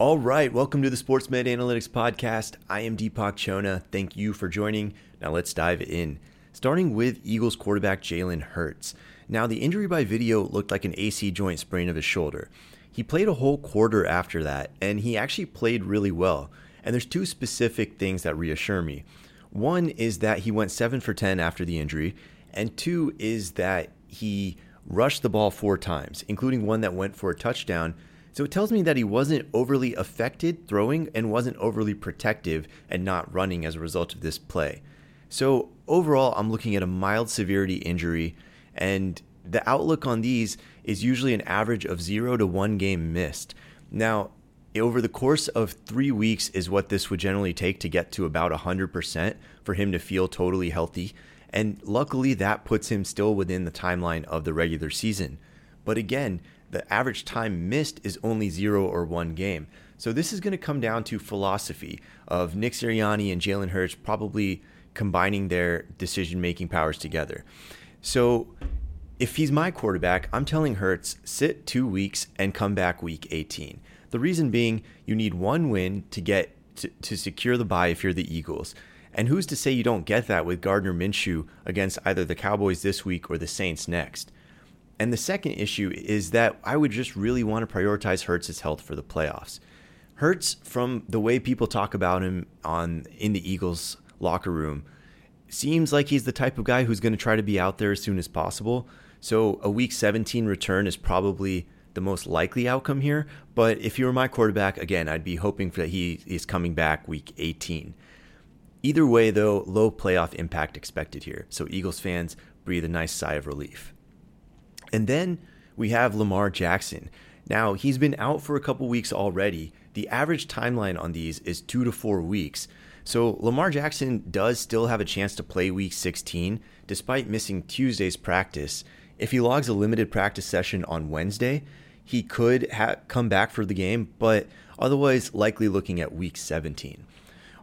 All right, welcome to the SportsMed Analytics Podcast. I am Deepak Chona. Thank you for joining. Now let's dive in. Starting with Eagles quarterback Jalen Hurts. Now, the injury by video looked like an AC joint sprain of his shoulder. He played a whole quarter after that, and he actually played really well. And there's two specific things that reassure me. One is that he went 7 for 10 after the injury, and two is that he rushed the ball four times, including one that went for a touchdown so it tells me that he wasn't overly affected throwing and wasn't overly protective and not running as a result of this play. So overall, I'm looking at a mild severity injury, and the outlook on these is usually an average of zero to one game missed. Now, over the course of three weeks is what this would generally take to get to about 100% for him to feel totally healthy. And luckily, that puts him still within the timeline of the regular season. But again, the average time missed is only zero or one game. So this is going to come down to philosophy of Nick Sirianni and Jalen Hurts probably combining their decision making powers together. So if he's my quarterback, I'm telling Hurts sit two weeks and come back week 18. The reason being, you need one win to get to, to secure the bye if you're the Eagles. And who's to say you don't get that with Gardner Minshew against either the Cowboys this week or the Saints next? And the second issue is that I would just really want to prioritize Hurts' health for the playoffs. Hurts, from the way people talk about him on in the Eagles locker room, seems like he's the type of guy who's going to try to be out there as soon as possible. So a week 17 return is probably the most likely outcome here. But if you were my quarterback, again, I'd be hoping that he is coming back week 18. Either way, though, low playoff impact expected here. So Eagles fans breathe a nice sigh of relief. And then we have Lamar Jackson. Now, he's been out for a couple weeks already. The average timeline on these is two to four weeks. So Lamar Jackson does still have a chance to play week 16 despite missing Tuesday's practice. If he logs a limited practice session on Wednesday, he could ha- come back for the game, but otherwise likely looking at week 17.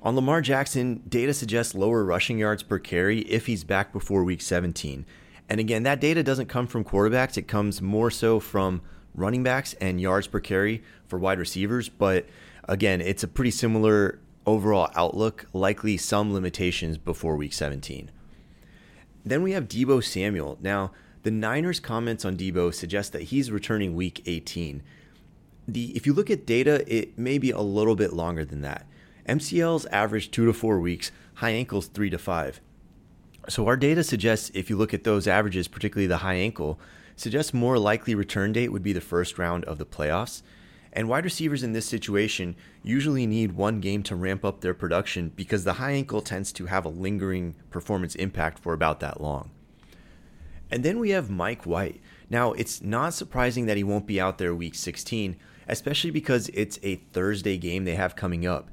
On Lamar Jackson, data suggests lower rushing yards per carry if he's back before week 17. And again, that data doesn't come from quarterbacks, it comes more so from running backs and yards per carry for wide receivers. But again, it's a pretty similar overall outlook, likely some limitations before week 17. Then we have Deebo Samuel. Now, the Niners' comments on Deebo suggest that he's returning week 18. The, if you look at data, it may be a little bit longer than that. MCLs average two to four weeks, high ankles three to five. So our data suggests if you look at those averages, particularly the high ankle, suggests more likely return date would be the first round of the playoffs. And wide receivers in this situation usually need one game to ramp up their production because the high ankle tends to have a lingering performance impact for about that long. And then we have Mike White. Now, it's not surprising that he won't be out there week 16, especially because it's a Thursday game they have coming up.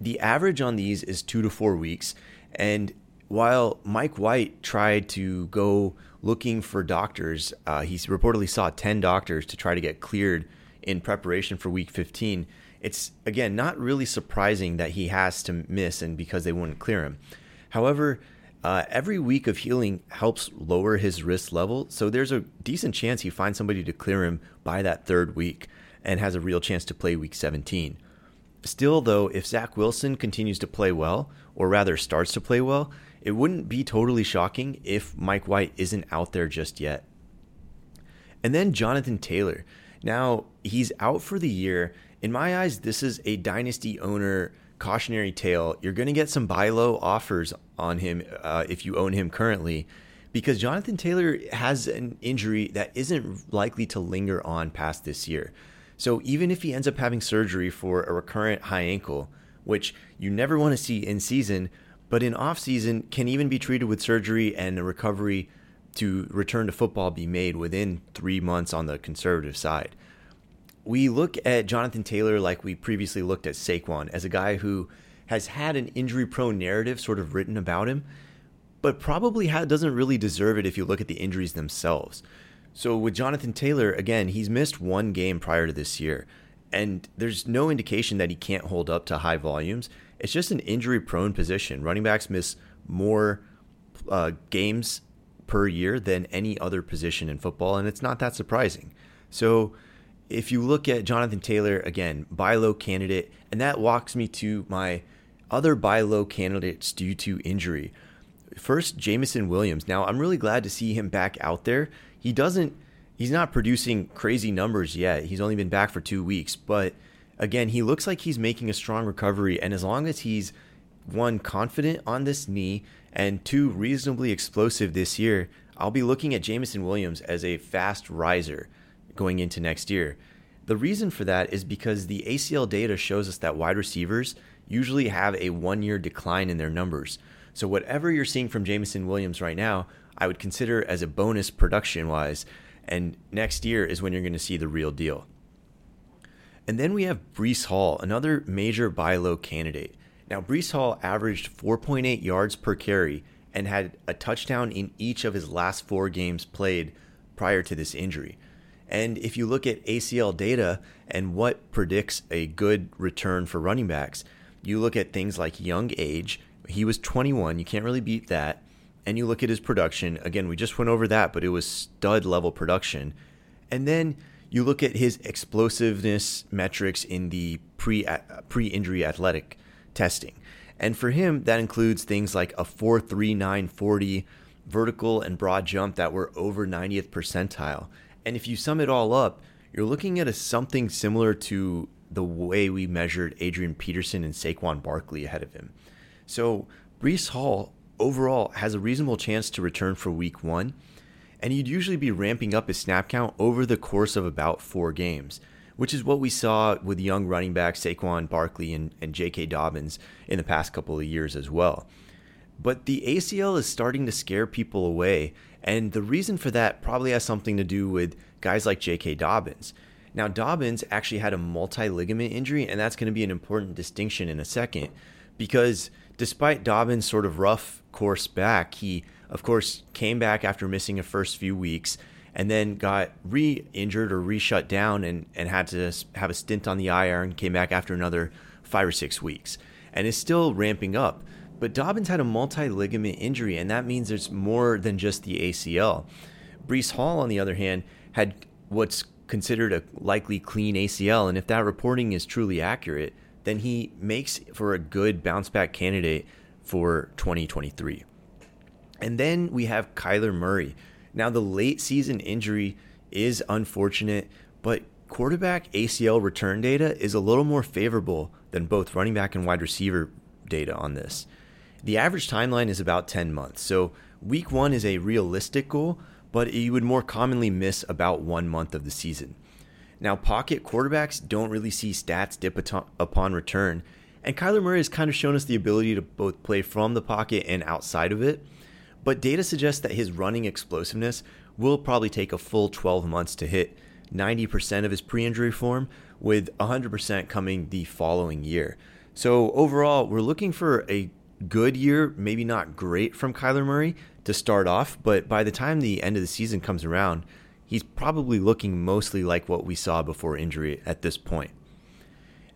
The average on these is two to four weeks, and while Mike White tried to go looking for doctors, uh, he reportedly saw 10 doctors to try to get cleared in preparation for week 15. It's, again, not really surprising that he has to miss and because they wouldn't clear him. However, uh, every week of healing helps lower his risk level. So there's a decent chance he finds somebody to clear him by that third week and has a real chance to play week 17. Still, though, if Zach Wilson continues to play well, or rather starts to play well, it wouldn't be totally shocking if Mike White isn't out there just yet. And then Jonathan Taylor. Now, he's out for the year. In my eyes, this is a dynasty owner cautionary tale. You're going to get some buy low offers on him uh, if you own him currently because Jonathan Taylor has an injury that isn't likely to linger on past this year. So even if he ends up having surgery for a recurrent high ankle, which you never want to see in season, but in off season can even be treated with surgery and a recovery to return to football be made within three months on the conservative side. We look at Jonathan Taylor like we previously looked at Saquon as a guy who has had an injury prone narrative sort of written about him, but probably doesn't really deserve it if you look at the injuries themselves. So with Jonathan Taylor, again, he's missed one game prior to this year, and there's no indication that he can't hold up to high volumes it's just an injury prone position. Running backs miss more uh, games per year than any other position in football, and it's not that surprising. So if you look at Jonathan Taylor, again, buy low candidate, and that walks me to my other buy low candidates due to injury. First, Jameson Williams. Now, I'm really glad to see him back out there. He doesn't, he's not producing crazy numbers yet. He's only been back for two weeks, but again, he looks like he's making a strong recovery. And as long as he's one, confident on this knee, and two, reasonably explosive this year, I'll be looking at Jameson Williams as a fast riser going into next year. The reason for that is because the ACL data shows us that wide receivers usually have a one year decline in their numbers. So, whatever you're seeing from Jameson Williams right now, I would consider as a bonus production wise. And next year is when you're going to see the real deal. And then we have Breece Hall, another major buy low candidate. Now, Breece Hall averaged 4.8 yards per carry and had a touchdown in each of his last four games played prior to this injury. And if you look at ACL data and what predicts a good return for running backs, you look at things like young age. He was 21. You can't really beat that. And you look at his production. Again, we just went over that, but it was stud level production. And then you look at his explosiveness metrics in the pre uh, pre injury athletic testing. And for him, that includes things like a 4.3940 vertical and broad jump that were over 90th percentile. And if you sum it all up, you're looking at a something similar to the way we measured Adrian Peterson and Saquon Barkley ahead of him. So Breece Hall overall has a reasonable chance to return for week one, and you'd usually be ramping up his snap count over the course of about four games, which is what we saw with young running backs Saquon Barkley and, and J.K. Dobbins in the past couple of years as well. But the ACL is starting to scare people away, and the reason for that probably has something to do with guys like J.K. Dobbins. Now, Dobbins actually had a multi ligament injury, and that's going to be an important distinction in a second because despite Dobbins' sort of rough course back, he, of course, came back after missing a first few weeks and then got re injured or re shut down and, and had to have a stint on the IR and came back after another five or six weeks and is still ramping up. But Dobbins had a multi ligament injury, and that means there's more than just the ACL. Breece Hall, on the other hand, had what's considered a likely clean ACL. And if that reporting is truly accurate, then he makes for a good bounce back candidate for 2023. And then we have Kyler Murray. Now, the late season injury is unfortunate, but quarterback ACL return data is a little more favorable than both running back and wide receiver data on this. The average timeline is about 10 months. So, week one is a realistic goal, but you would more commonly miss about one month of the season. Now, pocket quarterbacks don't really see stats dip upon return, and Kyler Murray has kind of shown us the ability to both play from the pocket and outside of it. But data suggests that his running explosiveness will probably take a full 12 months to hit 90% of his pre injury form, with 100% coming the following year. So, overall, we're looking for a good year, maybe not great from Kyler Murray to start off, but by the time the end of the season comes around, he's probably looking mostly like what we saw before injury at this point.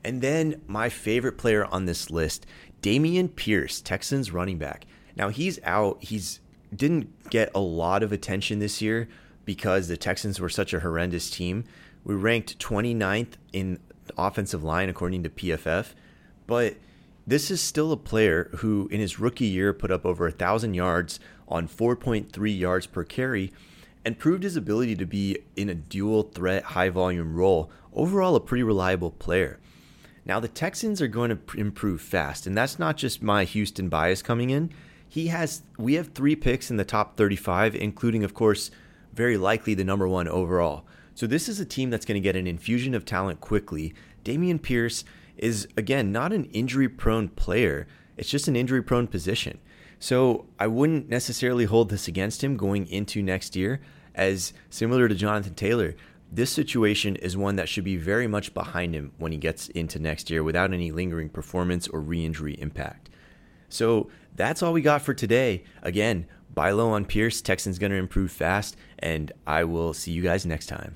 And then my favorite player on this list, Dameon Pierce, Texans running back. Now he's out. He's didn't get a lot of attention this year because the Texans were such a horrendous team. We ranked 29th in offensive line according to PFF, but this is still a player who, in his rookie year, put up over a thousand yards on 4.3 yards per carry and proved his ability to be in a dual threat, high volume role. Overall, a pretty reliable player. Now, the Texans are going to improve fast, and that's not just my Houston bias coming in. He has, we have three picks in the top 35, including, of course, very likely the number one overall. So, this is a team that's going to get an infusion of talent quickly. Dameon Pierce is, again, not an injury prone player, it's just an injury prone position. So I wouldn't necessarily hold this against him going into next year, as similar to Jonathan Taylor, this situation is one that should be very much behind him when he gets into next year without any lingering performance or re injury impact. So that's all we got for today. Again, buy low on Pierce. Texans going to improve fast, and I will see you guys next time.